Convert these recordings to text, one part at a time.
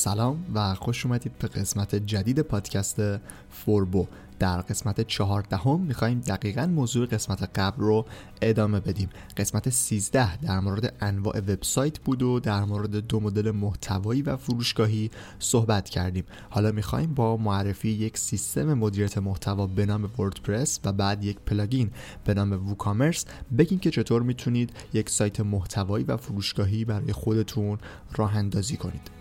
سلام و خوش اومدید به قسمت جدید پادکست فوربو. در قسمت چهاردهم می‌خوایم دقیقا موضوع قسمت قبل رو ادامه بدیم. قسمت 13 در مورد انواع وبسایت بود و در مورد دو مدل محتوایی و فروشگاهی صحبت کردیم. حالا می‌خوایم با معرفی یک سیستم مدیریت محتوا به نام وردپرس و بعد یک plugin به نام WooCommerce بگیم که چطور می‌تونید یک سایت محتوایی و فروشگاهی برای خودتون راه اندازی کنید.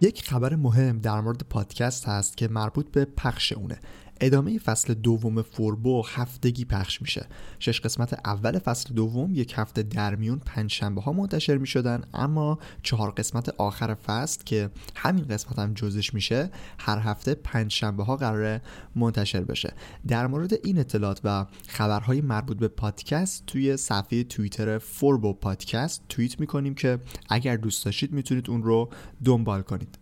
یک خبر مهم در مورد پادکست هست که مربوط به پخش اونه. ادامه فصل دوم فوربو هفتگی پخش میشه. شش قسمت اول فصل دوم یک هفته در میون پنج شنبه ها منتشر می‌شدن اما چهار قسمت آخر فصل که همین قسمت هم جزش میشه هر هفته پنج شنبه ها قراره منتشر بشه. در مورد این اطلاعات و خبرهای مربوط به پادکست توی صفحه توییتر فوربو پادکست توییت می‌کنیم که اگر دوست داشتید می‌تونید اون رو دنبال کنید.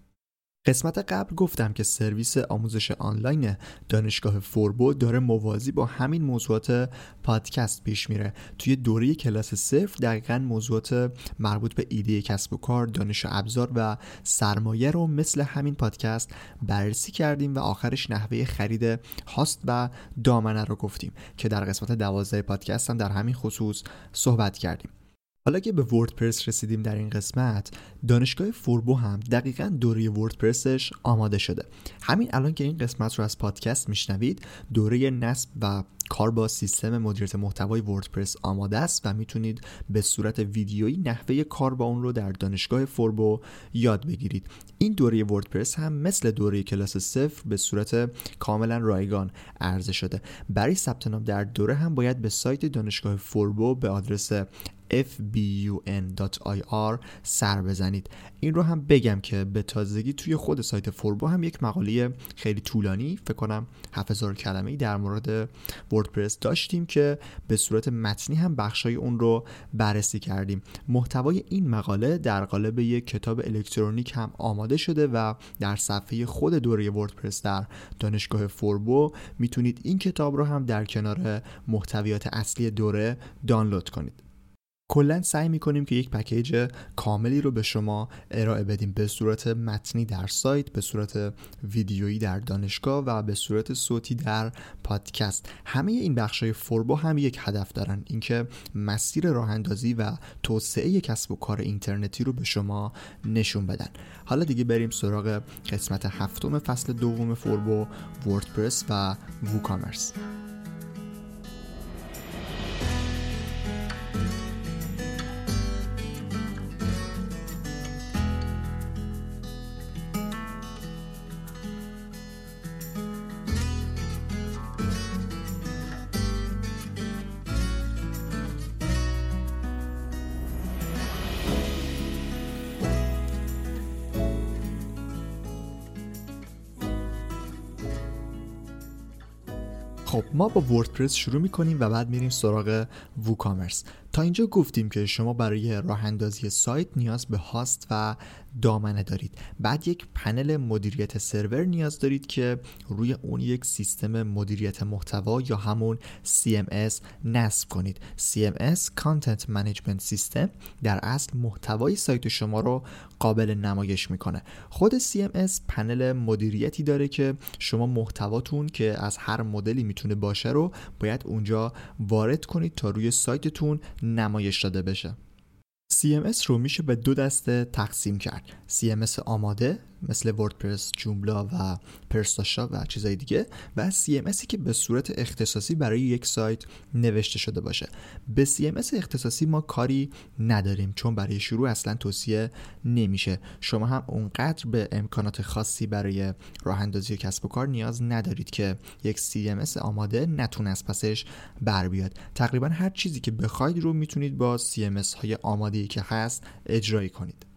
قسمت قبل گفتم که سرویس آموزش آنلاین دانشگاه فوربو داره موازی با همین موضوعات پادکست پیش میره. توی دوره کلاس صفر دقیقا موضوعات مربوط به ایده کسب و کار دانش و ابزار و سرمایه رو مثل همین پادکست بررسی کردیم و آخرش نحوه خرید هاست و دامنه رو گفتیم که در قسمت دوازده پادکست هم در همین خصوص صحبت کردیم. حالا که به وردپرس رسیدیم در این قسمت دانشگاه فوربو هم دقیقا دوره وردپرسش آماده شده. همین الان که این قسمت رو از پادکست میشنوید دوره نصب و کار با سیستم مدیریت محتوای وردپرس آماده است و می‌تونید به صورت ویدیویی نحوه کار با اون رو در دانشگاه فوربو یاد بگیرید. این دوره وردپرس هم مثل دوره کلاس صفر به صورت کاملا رایگان عرضه شده. برای ثبت نام در دوره هم باید به سایت دانشگاه فوربو به آدرس fbun.ir سر بزنید. این رو هم بگم که به تازگی توی خود سایت فوربو هم یک مقاله خیلی طولانی فکر کنم 7000 کلمه در مورد وردپرس داشتیم که به صورت متنی هم بخشای اون رو بررسی کردیم. محتوای این مقاله در قالب یک کتاب الکترونیک هم آماده شده و در صفحه خود دوره وردپرس در دانشگاه فوربو می‌تونید این کتاب رو هم در کنار محتویات اصلی دوره دانلود کنید. کلا سعی می‌کنیم که یک پکیج کاملی رو به شما ارائه بدیم. به صورت متنی در سایت به صورت ویدیویی در دانشگاه و به صورت صوتی در پادکست. همه این بخش های فوربو هم یک هدف دارن. اینکه مسیر راه اندازی و توسعه کسب و کار اینترنتی رو به شما نشون بدن. حالا دیگه بریم سراغ قسمت هفتم فصل دوم فوربو وردپرس و ووکامرس خب ما با وردپرس شروع می‌کنیم و بعد میریم سراغ ووکامرس. تا اینجا گفتیم که شما برای راه اندازی سایت نیاز به هاست و دامنه دارید. بعد یک پنل مدیریت سرور نیاز دارید که روی اون یک سیستم مدیریت محتوا یا همون CMS نصب کنید. CMS Content Management System در اصل محتوای سایت شما رو قابل نمایش می‌کنه. خود CMS پنل مدیریتی داره که شما محتواتون که از هر مدلی می‌تونه باشه رو باید اونجا وارد کنید تا روی سایتتون نمایش داده بشه. CMS رو میشه به دو دسته تقسیم کرد. CMS آماده مثل وردپرس، جوملا و پرستاشا و چیزای دیگه و CMSی که به صورت اختصاصی برای یک سایت نوشته شده باشه. به CMS اختصاصی ما کاری نداریم چون برای شروع اصلا توصیه نمیشه. شما هم اونقدر به امکانات خاصی برای راه اندازی کسب و کار نیاز ندارید که یک CMS آماده نتونه از پسش بر بیاد. تقریبا هر چیزی که بخواید رو می‌تونید با CMS های آماده که هست اجرایی کنید.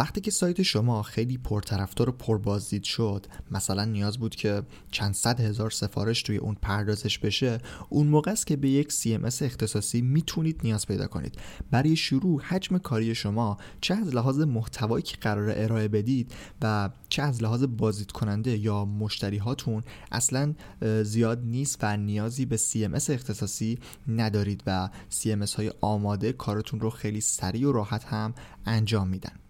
وقتی که سایت شما خیلی پرطرفدار و پربازدید شد مثلا نیاز بود که چند صد هزار سفارش توی اون پردازش بشه اون موقع است که به یک CMS اختصاصی می‌تونید نیاز پیدا کنید. برای شروع حجم کاری شما چه از لحاظ محتوایی که قرار ارائه بدید و چه از لحاظ بازدید کننده یا مشتری هاتون اصلا زیاد نیست و نیازی به CMS اختصاصی ندارید و CMS های آماده کارتون رو خیلی سریع و راحت هم انجام میدن.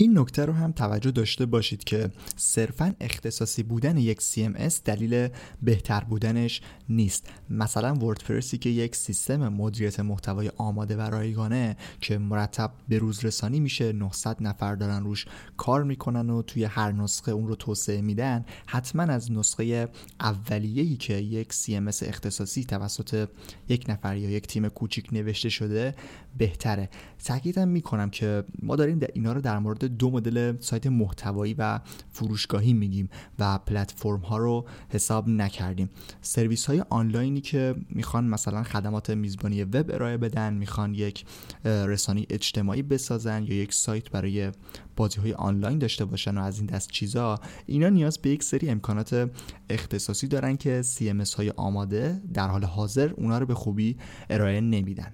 این نکته رو هم توجه داشته باشید که صرفا اختصاصی بودن یک CMS دلیل بهتر بودنش نیست. مثلا وردپرسی که یک سیستم مدیریت محتوای آماده و رایگانه که مرتب به روز رسانی میشه 900 نفر دارن روش کار می‌کنن و توی هر نسخه اون رو توسعه میدن حتما از نسخه اولیه‌ای که یک CMS اختصاصی توسط یک نفر یا یک تیم کوچیک نوشته شده بهتره. تاکیدم می‌کنم که ما داریم در اینا رو در مورد دو مدل سایت محتوایی و فروشگاهی میگیم و پلتفرم ها رو حساب نکردیم. سرویس های آنلاینی که می‌خوان مثلا خدمات میزبانی وب ارائه بدن می‌خوان یک رسانی اجتماعی بسازن یا یک سایت برای بازی های آنلاین داشته باشن و از این دست چیزا اینا نیاز به یک سری امکانات اختصاصی دارن که CMS های آماده در حال حاضر اونا رو به خوبی ارائه نمیدن.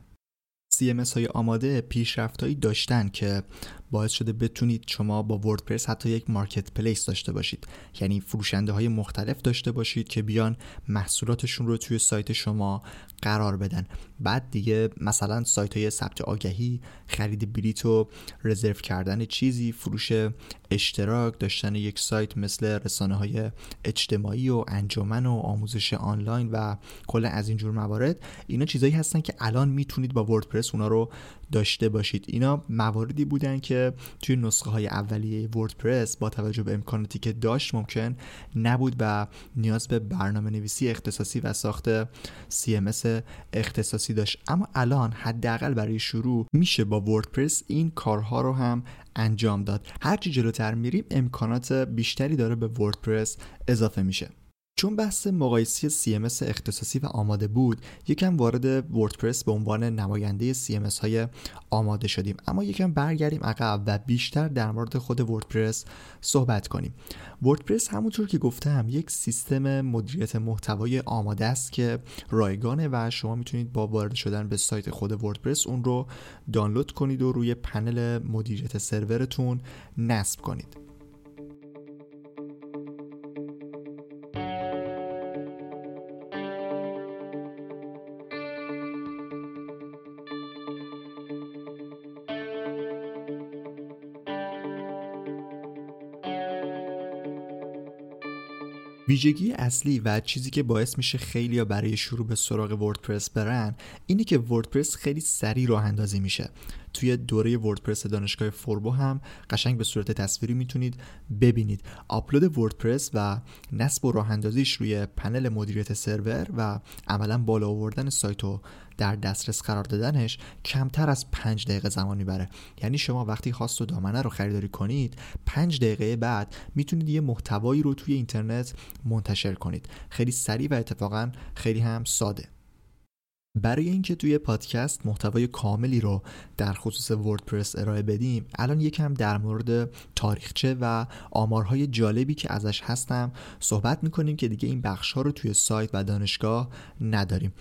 CMS های آماده پیشرفتهایی داشتن که باعث شده بتونید شما با وردپرس حتی یک مارکت پلیس داشته باشید. یعنی فروشنده های مختلف داشته باشید که بیان محصولاتشون رو توی سایت شما قرار بدن. بعد دیگه مثلا سایت های ثبت آگهی خرید بلیت و رزرو کردن چیزی فروش اشتراک داشتن یک سایت مثل رسانه های اجتماعی و انجمن و آموزش آنلاین و کل از اینجور موارد. اینا چیزایی هستن که الان می‌تونید با وردپرس اونا رو داشته باشید. اینا مواردی بودن که توی نسخه های اولیه وردپرس با توجه به امکاناتی که داشت ممکن نبود و نیاز به برنامه نویسی اختصاصی و ساخت CMS اختصاصی داشت. اما الان حداقل برای شروع میشه با وردپرس این کارها رو هم انجام داد. هرچی جلوتر میریم امکانات بیشتری داره به وردپرس اضافه میشه. چون بحث مقایسی CMS اختصاصی و آماده بود یکم وارد وردپرس به عنوان نماینده CMS های آماده شدیم. اما یکم برگردیم عقب و بیشتر در مورد خود وردپرس صحبت کنیم. وردپرس همونطور که گفتم یک سیستم مدیریت محتوای آماده است که رایگانه و شما می‌تونید با وارد شدن به سایت خود وردپرس اون رو دانلود کنید و روی پنل مدیریت سرورتون نصب کنید. ویژگی اصلی و چیزی که باعث میشه خیلی برای شروع به سراغ وردپرس برن اینه که وردپرس خیلی سریع راه اندازی میشه. توی دوره وردپرس دانشگاه فوربو هم قشنگ به صورت تصویری می‌تونید ببینید. آپلود وردپرس و نصب و راه اندازیش روی پنل مدیریت سرور و عملا بالا آوردن سایت و در دسترس قرار دادنش کمتر از پنج دقیقه زمان می‌بره. یعنی شما وقتی خواست و دامنه رو خریداری کنید پنج دقیقه بعد می‌تونید یه محتوایی رو توی اینترنت منتشر کنید. خیلی سریع و اتفاقا خیلی هم ساده. برای اینکه توی پادکست محتوای کاملی رو در خصوص وردپرس ارائه بدیم الان یکم در مورد تاریخچه و آمارهای جالبی که ازش هستم صحبت می‌کنیم که دیگه این بخش ها رو توی سایت و دانشگاه نداریم.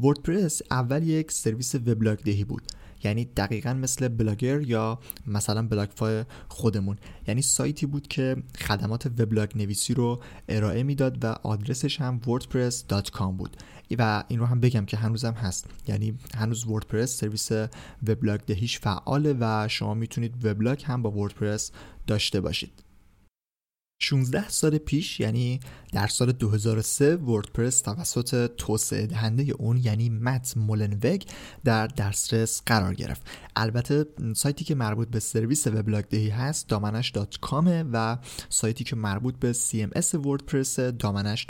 وردپرس اول یک سرویس وبلاگ دهی بود. یعنی دقیقا مثل بلاگر یا مثلا بلاگفای خودمون. یعنی سایتی بود که خدمات وبلاگ نویسی رو ارائه می‌داد و آدرسش هم wordpress.com بود. و این رو هم بگم که هنوزم هست. یعنی هنوز وردپرس سرویس وبلاگ دهیش فعاله و شما می‌تونید وبلاگ هم با وردپرس داشته باشید. 16 سال پیش یعنی در سال 2003 وردپرس توسط توسعه دهنده اون یعنی مت مولنوگ در دسترس قرار گرفت. البته سایتی که مربوط به سرویس وبلاگ دهی هست دامنش و سایتی که مربوط به CMS وردپرس دامنش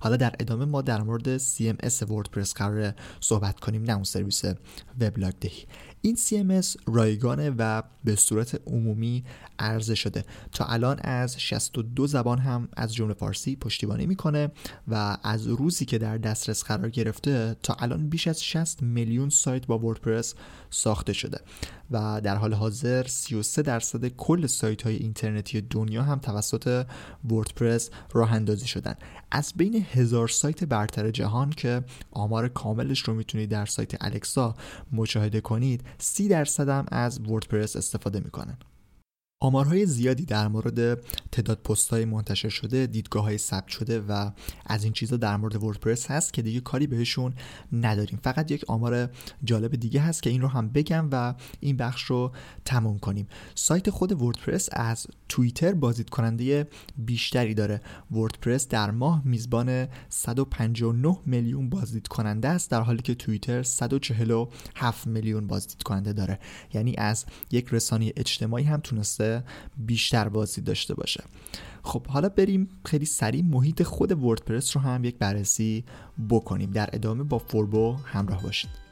حالا در ادامه ما در مورد CMS وردپرس قرار صحبت کنیم نه اون سرویس وبلاگ دهی این CMS رایگانه و به صورت عمومی عرضه شده. تا الان از 62 زبان هم از جمله فارسی پشتیبانی می‌کنه و از روزی که در دسترس قرار گرفته تا الان بیش از 60 میلیون سایت با وردپرس ساخته شده. و در حال حاضر 33 درصد کل سایت های اینترنتی دنیا هم توسط وردپرس راه اندازی شدن. از بین هزار سایت برتر جهان که آمار کاملش رو می‌تونید در سایت الکسا مشاهده کنید 30 درصد هم از وردپرس استفاده می‌کنن. آمارهای زیادی در مورد تعداد پست های منتشر شده دیدگاه های ثبت شده و از این چیزا در مورد وردپرس هست که دیگه کاری بهشون نداریم. فقط یک آمار جالب دیگه هست که این رو هم بگم و این بخش رو تموم کنیم. سایت خود وردپرس از توییتر بازدید کننده بیشتری داره. وردپرس در ماه میزبان 159 میلیون بازدید کننده است در حالی که توییتر 147 میلیون بازدید کننده داره. یعنی از یک رسانه اجتماعی هم تونسته بیشتر بازی داشته باشه. خب حالا بریم خیلی سریع محیط خود وردپرس رو هم یک بررسی بکنیم. در ادامه با فوربو همراه باشید.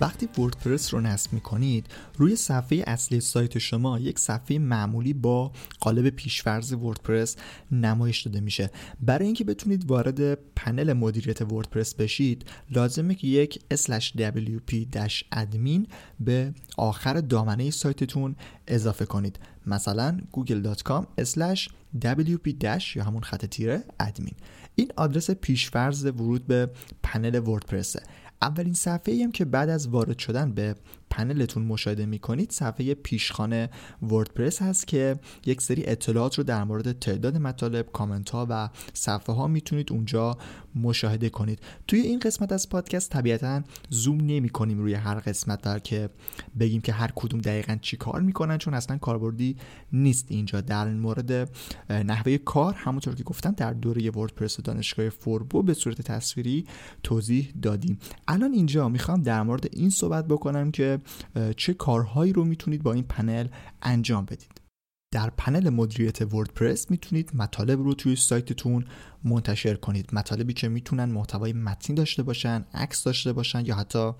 وقتی وردپرس رو نصب می‌کنید روی صفحه اصلی سایت شما یک صفحه معمولی با قالب پیشفرز وردپرس نمایش داده میشه. برای اینکه بتونید وارد پنل مدیریت وردپرس بشید لازمه که یک wp-admin به آخر دامنه سایتتون اضافه کنید. مثلا google.com wp- یا همون خط تیره ادمین این آدرس پیشفرز ورود به پنل وردپرسه. اولین صفحه هم که بعد از وارد شدن به پنلتون مشاهده می‌کنید صفحه پیشخانه وردپرس هست که یک سری اطلاعات رو در مورد تعداد مطالب کامنت ها و صفحه ها می‌تونید اونجا مشاهده کنید. توی این قسمت از پادکست طبیعتا زوم نمی کنیم روی هر قسمت در که بگیم که هر کدوم دقیقا چی کار می‌کنن چون اصلا کاربردی نیست اینجا. در مورد نحوه کار همونطور که گفتم در دوره وردپرس دانشگاه فوربو به صورت تصویری توضیح دادیم. الان اینجا می‌خوام در مورد این صحبت بکنم که چه کارهایی رو می‌تونید با این پنل انجام بدید. در پنل مدیریت وردپرس می‌تونید مطالب رو توی سایتتون منتشر کنید. مطالبی که می‌تونن محتوای متنی داشته باشن عکس داشته باشن یا حتی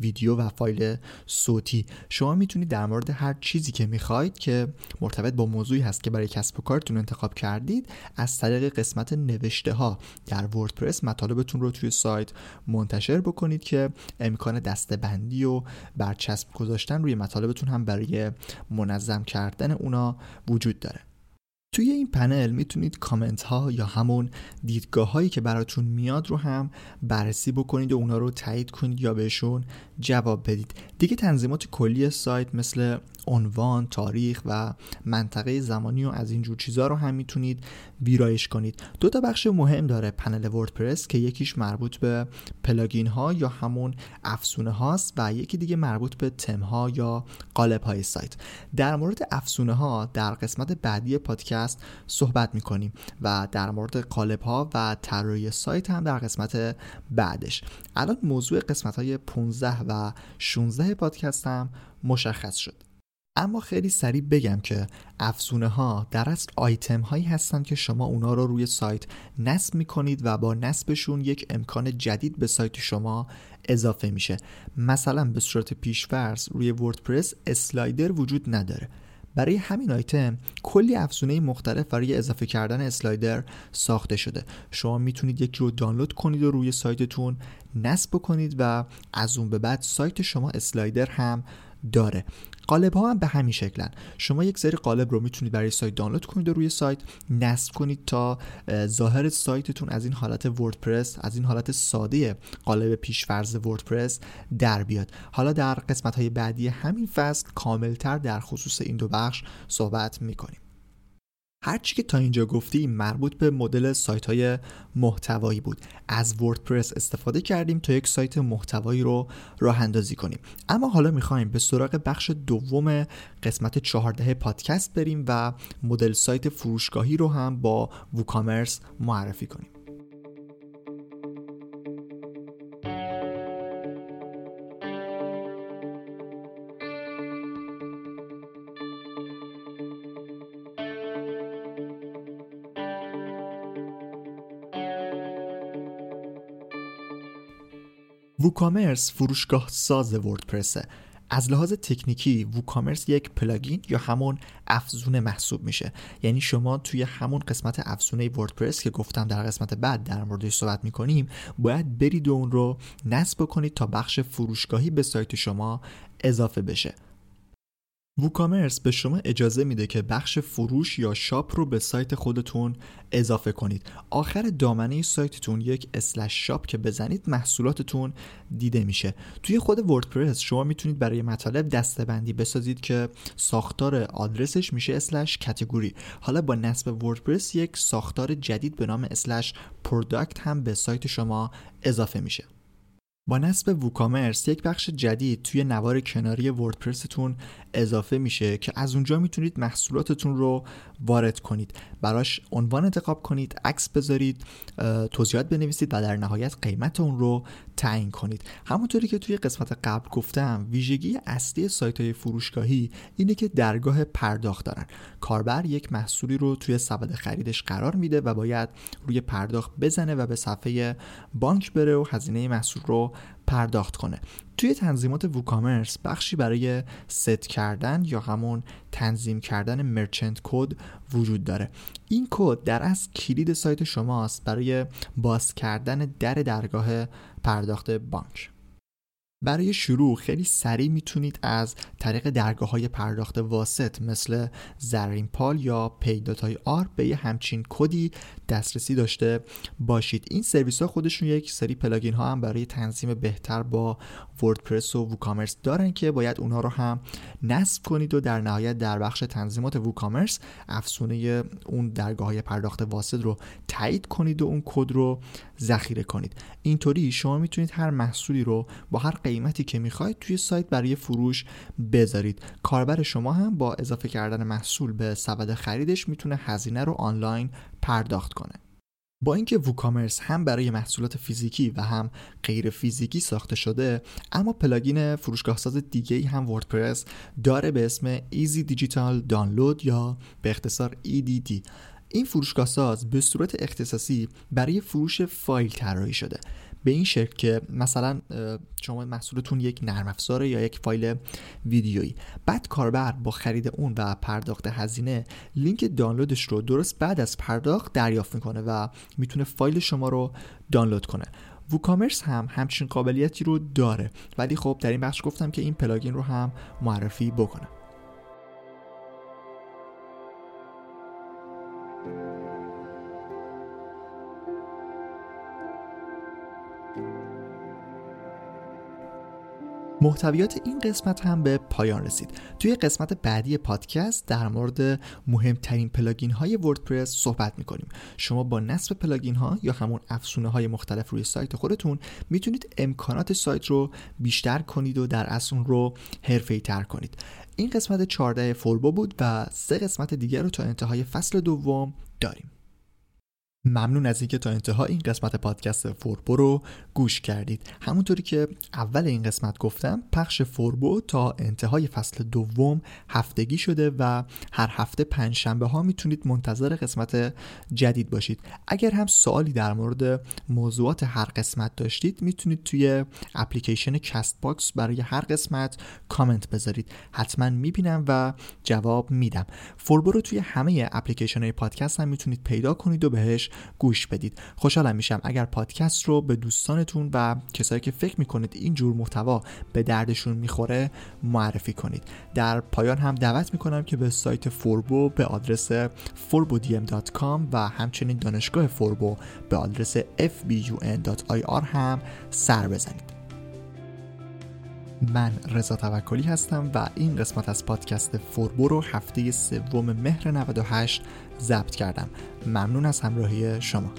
ویدیو و فایل صوتی. شما می‌تونید در مورد هر چیزی که می‌خواید که مرتبط با موضوعی هست که برای کسب و کارتون انتخاب کردید از طریق قسمت نوشته ها در وردپرس مطالبتون رو توی سایت منتشر بکنید که امکان دستبندی و برچسب گذاشتن روی مطالبتون هم برای منظم کردن اونا وجود داره. توی این پنل می‌تونید کامنت ها یا همون دیدگاه هایی که براتون میاد رو هم بررسی بکنید و اونا رو تایید کنید یا بهشون جواب بدید. دیگه تنظیمات کلی سایت مثل عنوان، تاریخ و منطقه زمانی و از اینجور چیزها رو هم می‌تونید ویرایش کنید. دو تا بخش مهم داره پنل وردپرس که یکیش مربوط به پلاگین ها یا همون افسونه هاست و یکی دیگه مربوط به تم ها یا قالب های سایت. در مورد افسونه ها در قسمت بعدی پادکست صحبت می‌کنیم و در مورد قالب ها و طراحی سایت هم در قسمت بعدش. الان موضوع قسمت های 15 و 16 پادکست هم مشخص شد. اما خیلی سریع بگم که افزونه ها در اصل آیتم هایی هستند که شما اونا رو روی سایت نصب می کنید و با نصبشون یک امکان جدید به سایت شما اضافه میشه. مثلا به صورت پیشورز روی وردپرس اسلایدر وجود نداره. برای همین آیتم کلی افزونه مختلف برای اضافه کردن اسلایدر ساخته شده. شما می‌تونید یکی رو دانلود کنید و روی سایتتون نصب کنید و از اون به بعد سایت شما اسلایدر هم داره. قالب ها هم به همین شکلن. شما یک سری قالب رو می‌تونید برای سایت دانلود کنید و روی سایت نصب کنید تا ظاهر سایتتون از این حالت وردپرس از این حالت ساده قالب پیشفرز وردپرس در بیاد. حالا در قسمت های بعدی همین فصل کاملتر در خصوص این دو بخش صحبت می‌کنیم. هرچی که تا اینجا گفتیم مربوط به مدل سایت های محتوایی بود. از وردپرس استفاده کردیم تا یک سایت محتوایی رو راه اندازی کنیم. اما حالا می‌خوایم به سراغ بخش دوم قسمت 14 پادکست بریم و مدل سایت فروشگاهی رو هم با ووکامرس معرفی کنیم. ووکامرس فروشگاه ساز وردپرسه. از لحاظ تکنیکی ووکامرس یک پلاگین یا همون افزونه محسوب میشه. یعنی شما توی همون قسمت افزونه وردپرس که گفتم در قسمت بعد در موردش صحبت می‌کنیم باید برید اون رو نصب کنید تا بخش فروشگاهی به سایت شما اضافه بشه. ووکامرس به شما اجازه میده که بخش فروش یا شاپ رو به سایت خودتون اضافه کنید. آخر دامنه سایتتون یک slash shop که بزنید محصولاتتون دیده میشه. توی خود وردپرس شما می‌تونید برای مطالب دسته‌بندی بسازید که ساختار آدرسش میشه slash category حالا با نصب وردپرس یک ساختار جدید به نام slash product هم به سایت شما اضافه میشه. با نصب ووکامرس یک بخش جدید توی نوار کناری وردپرستون اضافه میشه که از اونجا می‌تونید محصولاتتون رو وارد کنید. براش عنوان انتخاب کنید عکس بذارید توضیحات بنویسید و در نهایت قیمت اون رو تعیین کنید. همونطوری که توی قسمت قبل گفتم ویژگی اصلی سایت های فروشگاهی اینه که درگاه پرداخت دارن. کاربر یک محصولی رو توی سبد خریدش قرار میده و باید روی پرداخت بزنه و به صفحه بانک بره و هزینه محصول رو پرداخت کنه. توی تنظیمات ووکامرس بخشی برای ست کردن یا همون تنظیم کردن merchant code وجود داره. این کد در اصل کلید سایت شماست برای باز کردن در درگاه پرداخت بانک. برای شروع خیلی سریع می‌تونید از طریق درگاه های پرداخت واسط مثل زرین پال یا Pay.ir به یه همچین کدی دسترسی داشته باشید. این سرویس ها خودشون یک سری plugin ها هم برای تنظیم بهتر با وردپرس و ووکامرس دارن که باید اونها رو هم نصب کنید و در نهایت در بخش تنظیمات ووکامرس افسونه اون درگاه های پرداخت واسط رو تایید کنید و اون کد رو ذخیره کنید. اینطوری شما می‌تونید هر محصولی رو با هر قیمتی که می‌خواید توی سایت برای فروش بذارید. کاربر شما هم با اضافه کردن محصول به سبد خریدش می‌تونه هزینه رو آنلاین پرداخت کنه. با اینکه ووکامرس هم برای محصولات فیزیکی و هم غیر فیزیکی ساخته شده اما plugin فروشگاه ساز دیگه ای هم وردپرس داره به اسم Easy Digital Download یا به اختصار EDD این فروشگاه ساز به صورت اختصاصی برای فروش فایل طراحی شده. به این شکل که مثلا شما محصولتون یک نرم افزاره یا یک فایل ویدیویی. بعد کاربر با خرید اون و پرداخت هزینه لینک دانلودش رو درست بعد از پرداخت دریافت می‌کنه و می‌تونه فایل شما رو دانلود کنه. ووکامرس هم همچین قابلیتی رو داره. ولی خب در این بخش گفتم که این پلاگین رو هم معرفی بکنم محتویات این قسمت هم به پایان رسید. توی قسمت بعدی پادکست در مورد مهمترین plugin های وردپرس صحبت می‌کنیم. شما با نصب plugin ها یا همون افزونه های مختلف روی سایت خودتون می‌تونید امکانات سایت رو بیشتر کنید و در اصل اون رو حرفه‌ای تر کنید. این قسمت 14 فوربو بود و سه قسمت دیگر رو تا انتهای فصل دوم داریم. ممنون از اینکه تا انتها این قسمت پادکست فوربو رو گوش کردید. همونطوری که اول این قسمت گفتم پخش فوربو تا انتهای فصل دوم هفتگی شده و هر هفته پنج شنبه ها می‌تونید منتظر قسمت جدید باشید. اگر هم سوالی در مورد موضوعات هر قسمت داشتید می‌تونید توی اپلیکیشن کست باکس برای هر قسمت کامنت بذارید. حتما می‌بینم و جواب میدم. فوربو رو توی همه اپلیکیشن های پادکست هم می‌تونید پیدا کنید و بهش گوش بدید. خوشحالم میشم اگر پادکست رو به دوستانتون و کسایی که فکر می‌کنید این جور محتوا به دردشون می‌خوره معرفی کنید. در پایان هم دعوت می‌کنم که به سایت فوربو به آدرس forbodm.com و همچنین دانشگاه فوربو به آدرس fbun.ir هم سر بزنید. من رضا توکلی هستم و این قسمت از پادکست فوربو رو هفته سوم مهر 98 ضبط کردم. ممنون از همراهی شما.